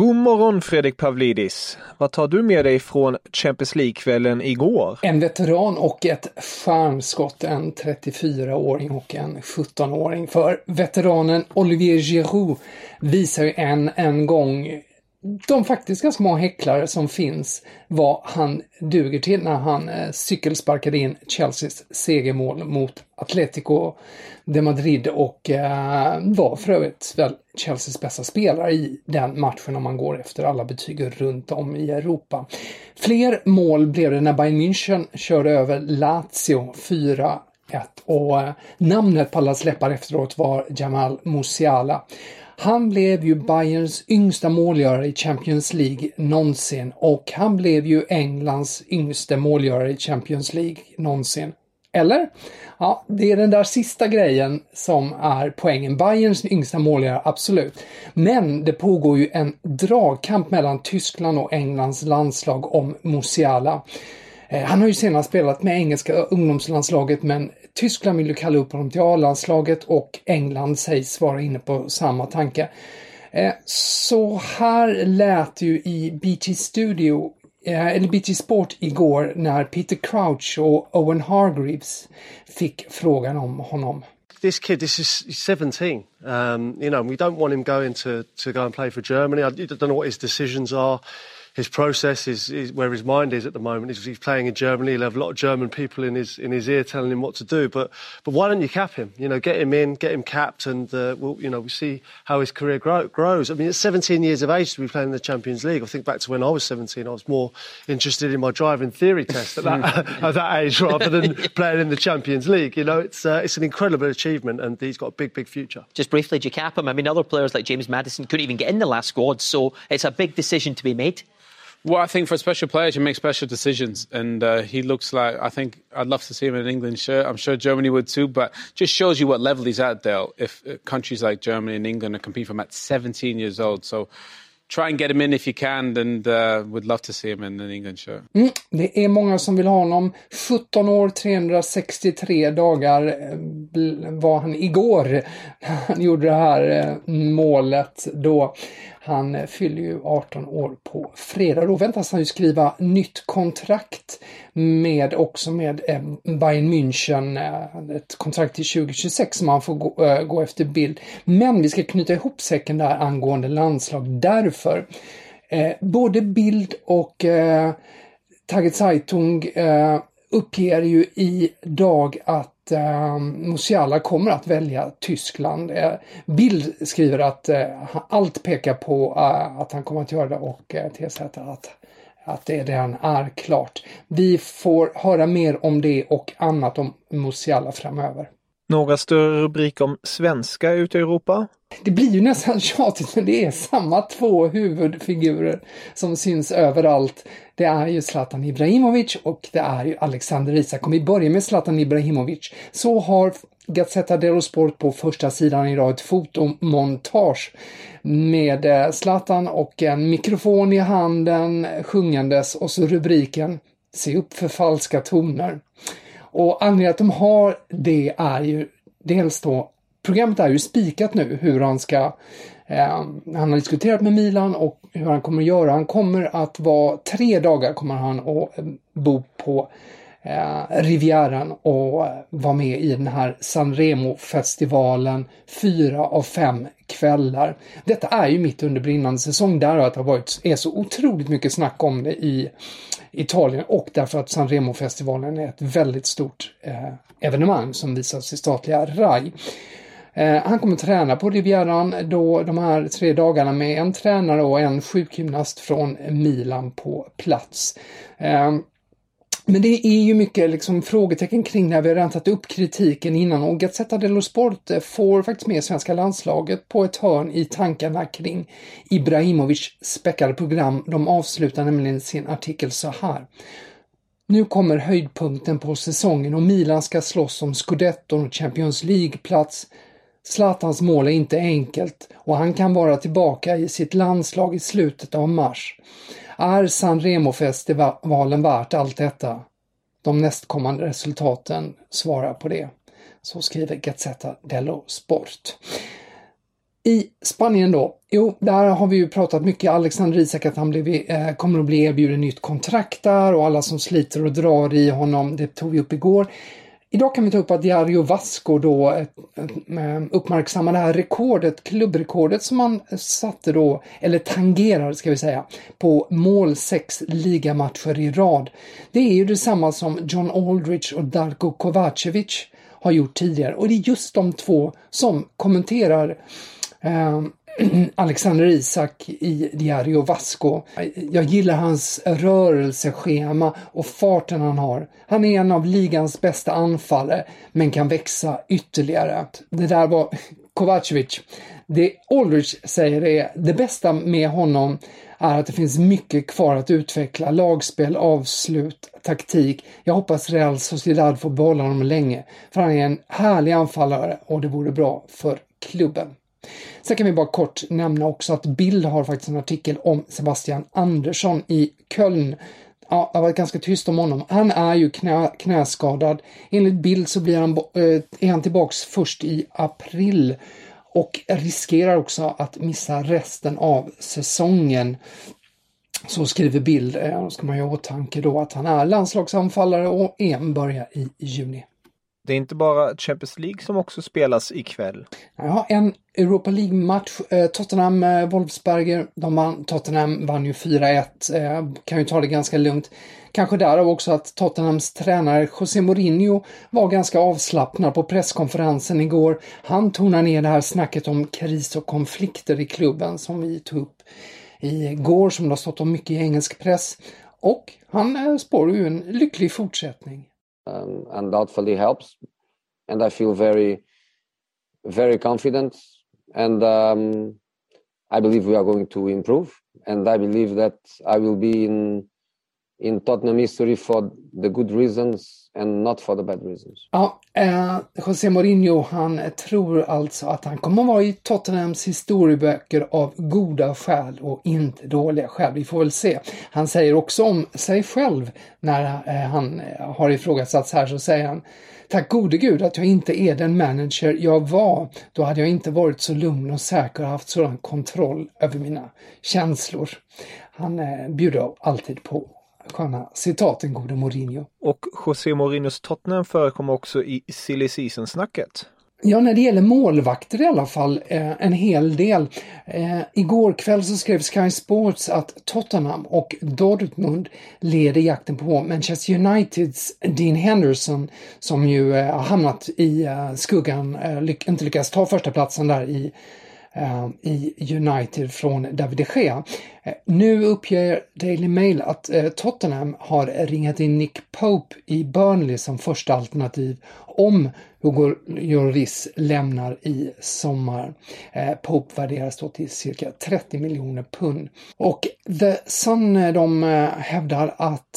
God morgon Fredrik Pavlidis. Vad tar du med dig från Champions League-kvällen igår? En veteran och ett charmskott, en 34-åring och en 17-åring. För veteranen Olivier Giroud visar ju än en gång de faktiskt ganska många häcklare som finns vad han duger till när han eh, cykelsparkade in Chelseas segermål mot Atletico de Madrid och eh, var för övrigt väl Chelseas bästa spelare i den matchen om man går efter alla betyg runt om i Europa. Fler mål blev det när Bayern München körde över Lazio 4 1 och eh, namnet på allas läppar efteråt var Jamal Musiala. Han blev ju Bayerns yngsta målgörare i Champions League någonsin och han blev ju Englands yngste målgörare i Champions League någonsin. Eller? Ja, det är den där sista grejen som är poängen. Bayerns yngsta målgörare, absolut. Men det pågår ju en dragkamp mellan Tyskland och Englands landslag om Musiala. Eh, han har ju senast spelat med engelska ungdomslandslaget men Tyskland vill ju kalla upp honom till A-landslaget och England sägs vara inne på samma tanke. Eh, så här lät det ju i BT Studio, eh, eller BT Sport igår när Peter Crouch och Owen Hargreaves fick frågan om honom. this kid, this is 17. Um, you know, we don't want him going to, to go and play for Germany. I don't know what his decisions are. His process is, is where his mind is at the moment. He's, he's, playing in Germany. He'll have a lot of German people in his in his ear telling him what to do. But but why don't you cap him? You know, get him in, get him capped, and uh, we'll you know we see how his career grow, grows. I mean, at 17 years of age to be playing in the Champions League. I think back to when I was 17. I was more interested in my driving theory test at that at that age rather than playing in the Champions League. You know, it's uh, it's an incredible achievement, and he's got a big big future. Just briefly, do you cap him? I mean, other players like James Madison couldn't even get in the last squad, so it's a big decision to be made. Well, I think for special players, you make special decisions, and uh, he looks like. I think I'd love to see him in an England shirt. I'm sure Germany would too, but just shows you what level he's at. Dale, if uh, countries like Germany and England are competing from at 17 years old, so try and get him in if you can, and uh, would love to see him in an England shirt. Mm, det är många som vill ha honom. 17 år, 363 dagar eh, var han igår han gjorde det här eh, målet då. Han fyller ju 18 år på fredag. Då väntas han ju skriva nytt kontrakt med också med eh, Bayern München. Eh, ett kontrakt till 2026 som han får gå, eh, gå efter bild. Men vi ska knyta ihop säcken där angående landslag därför. Eh, både bild och eh, Tage Zeitung eh, uppger ju idag att eh, Musiala kommer att välja Tyskland. Eh, Bild skriver att eh, allt pekar på eh, att han kommer att göra det och eh, TZ att att det redan är klart. Vi får höra mer om det och annat om Musiala framöver. Några större rubriker om svenska ute i Europa? Det blir ju nästan tjatigt men det är samma två huvudfigurer som syns överallt. Det är ju Zlatan Ibrahimovic och det är ju Alexander Isak. Om vi börjar med Zlatan Ibrahimovic så har Gazzetta dello Sport på första sidan idag ett fotomontage med eh, Zlatan och en mikrofon i handen sjungandes och så rubriken Se upp för falska toner. Och anledningen att de har det är ju dels då Programmet är ju spikat nu hur han ska eh, han har diskuterat med Milan och hur han kommer att göra. Han kommer att vara tre dagar kommer han att eh, bo på eh, Rivieran och vara med i den här Sanremo-festivalen fyra av fem kvällar. Detta är ju mitt under brinnande säsong där att det har varit, är så otroligt mycket snack om det i Italien och därför att Sanremo-festivalen är ett väldigt stort eh, evenemang som visas i statliga RAI. Eh, han kommer träna på Rivieran då de här tre dagarna med en tränare och en sjukgymnast från Milan på plats. Eh, men det är ju mycket liksom frågetecken kring när. Vi har räntat upp kritiken innan och Gazzetta dello Sport eh, får faktiskt med svenska landslaget på ett hörn i tankarna kring Ibrahimovic späckade program. De avslutar nämligen sin artikel så här. Nu kommer höjdpunkten på säsongen och Milan ska slåss om scudetton och Champions League-plats. Zlatans mål är inte enkelt och han kan vara tillbaka i sitt landslag i slutet av mars. Är San Remo-festivalen värt allt detta? De nästkommande resultaten svarar på det. Så skriver Gazzetta dello Sport. I Spanien då? Jo, där har vi ju pratat mycket. Alexander Isak att han blev, eh, kommer att bli erbjuden nytt kontrakt där och alla som sliter och drar i honom, det tog vi upp igår. Idag kan vi ta upp att Diario Vasco då eh, uppmärksammar det här rekordet, klubbrekordet som man satte då, eller tangerar ska vi säga, på mål sex ligamatcher i rad. Det är ju detsamma som John Aldrich och Darko Kovacevic har gjort tidigare och det är just de två som kommenterar eh, Alexander Isak i Diario Vasco. Jag gillar hans rörelseschema och farten han har. Han är en av ligans bästa anfallare, men kan växa ytterligare. Det där var Kovacevic. Det Aldrich säger är det bästa med honom är att det finns mycket kvar att utveckla. Lagspel, avslut, taktik. Jag hoppas Real Sociedad får behålla honom länge, för han är en härlig anfallare och det vore bra för klubben. Sen kan vi bara kort nämna också att Bild har faktiskt en artikel om Sebastian Andersson i Köln. Ja, det har varit ganska tyst om honom. Han är ju knä, knäskadad. Enligt Bild så blir han, äh, är han tillbaks först i april och riskerar också att missa resten av säsongen. Så skriver Bild. Eh, då ska man ju ha i åtanke då att han är landslagsanfallare och EM börjar i juni. Det är inte bara Champions League som också spelas ikväll. Ja, en Europa League-match. Eh, Tottenham-Wolfsberger, eh, De vann, Tottenham vann ju 4-1. Eh, kan ju ta det ganska lugnt. Kanske därav också att Tottenhams tränare José Mourinho var ganska avslappnad på presskonferensen igår. Han tonar ner det här snacket om kris och konflikter i klubben som vi tog upp igår, som det har stått om mycket i engelsk press. Och han spår ju en lycklig fortsättning um, undoubtedly helps. And I feel very, very confident. And um, I believe we are going to improve. And I believe that I will be in in Tottenham history for the good reasons and not for the bad reasons. Ja, eh, José Mourinho han tror alltså att han kommer att vara i Tottenhams historieböcker av goda skäl och inte dåliga skäl. Vi får väl se. Han säger också om sig själv när eh, han eh, har ifrågasatts här så säger han Tack gode gud att jag inte är den manager jag var. Då hade jag inte varit så lugn och säker och haft sådan kontroll över mina känslor. Han eh, bjuder alltid på sköna citat, den gode Mourinho. Och José Mourinhos Tottenham förekommer också i silly season-snacket. Ja, när det gäller målvakter i alla fall, eh, en hel del. Eh, igår kväll så skrev Sky Sports att Tottenham och Dortmund leder jakten på Manchester Uniteds Dean Henderson som ju eh, har hamnat i eh, skuggan, eh, ly inte lyckats ta första platsen där i, eh, i United från David de Gea. Eh, nu uppger Daily Mail att eh, Tottenham har ringat in Nick Pope i Burnley som första alternativ om Hugo Lloris lämnar i sommar. Eh, Pope värderas då till cirka 30 miljoner pund. Och The Sun de hävdar att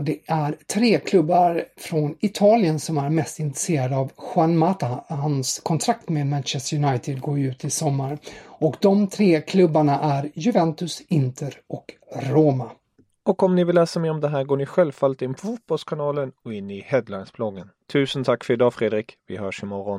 det är tre klubbar från Italien som är mest intresserade av Juan Mata. Hans kontrakt med Manchester United går ju ut i sommar. Och de tre klubbarna är Juventus, Inter och Roma. Och om ni vill läsa mer om det här går ni självfallet in på Fotbollskanalen och in i Headlines-bloggen. Tusen tack för idag Fredrik. Vi hörs imorgon.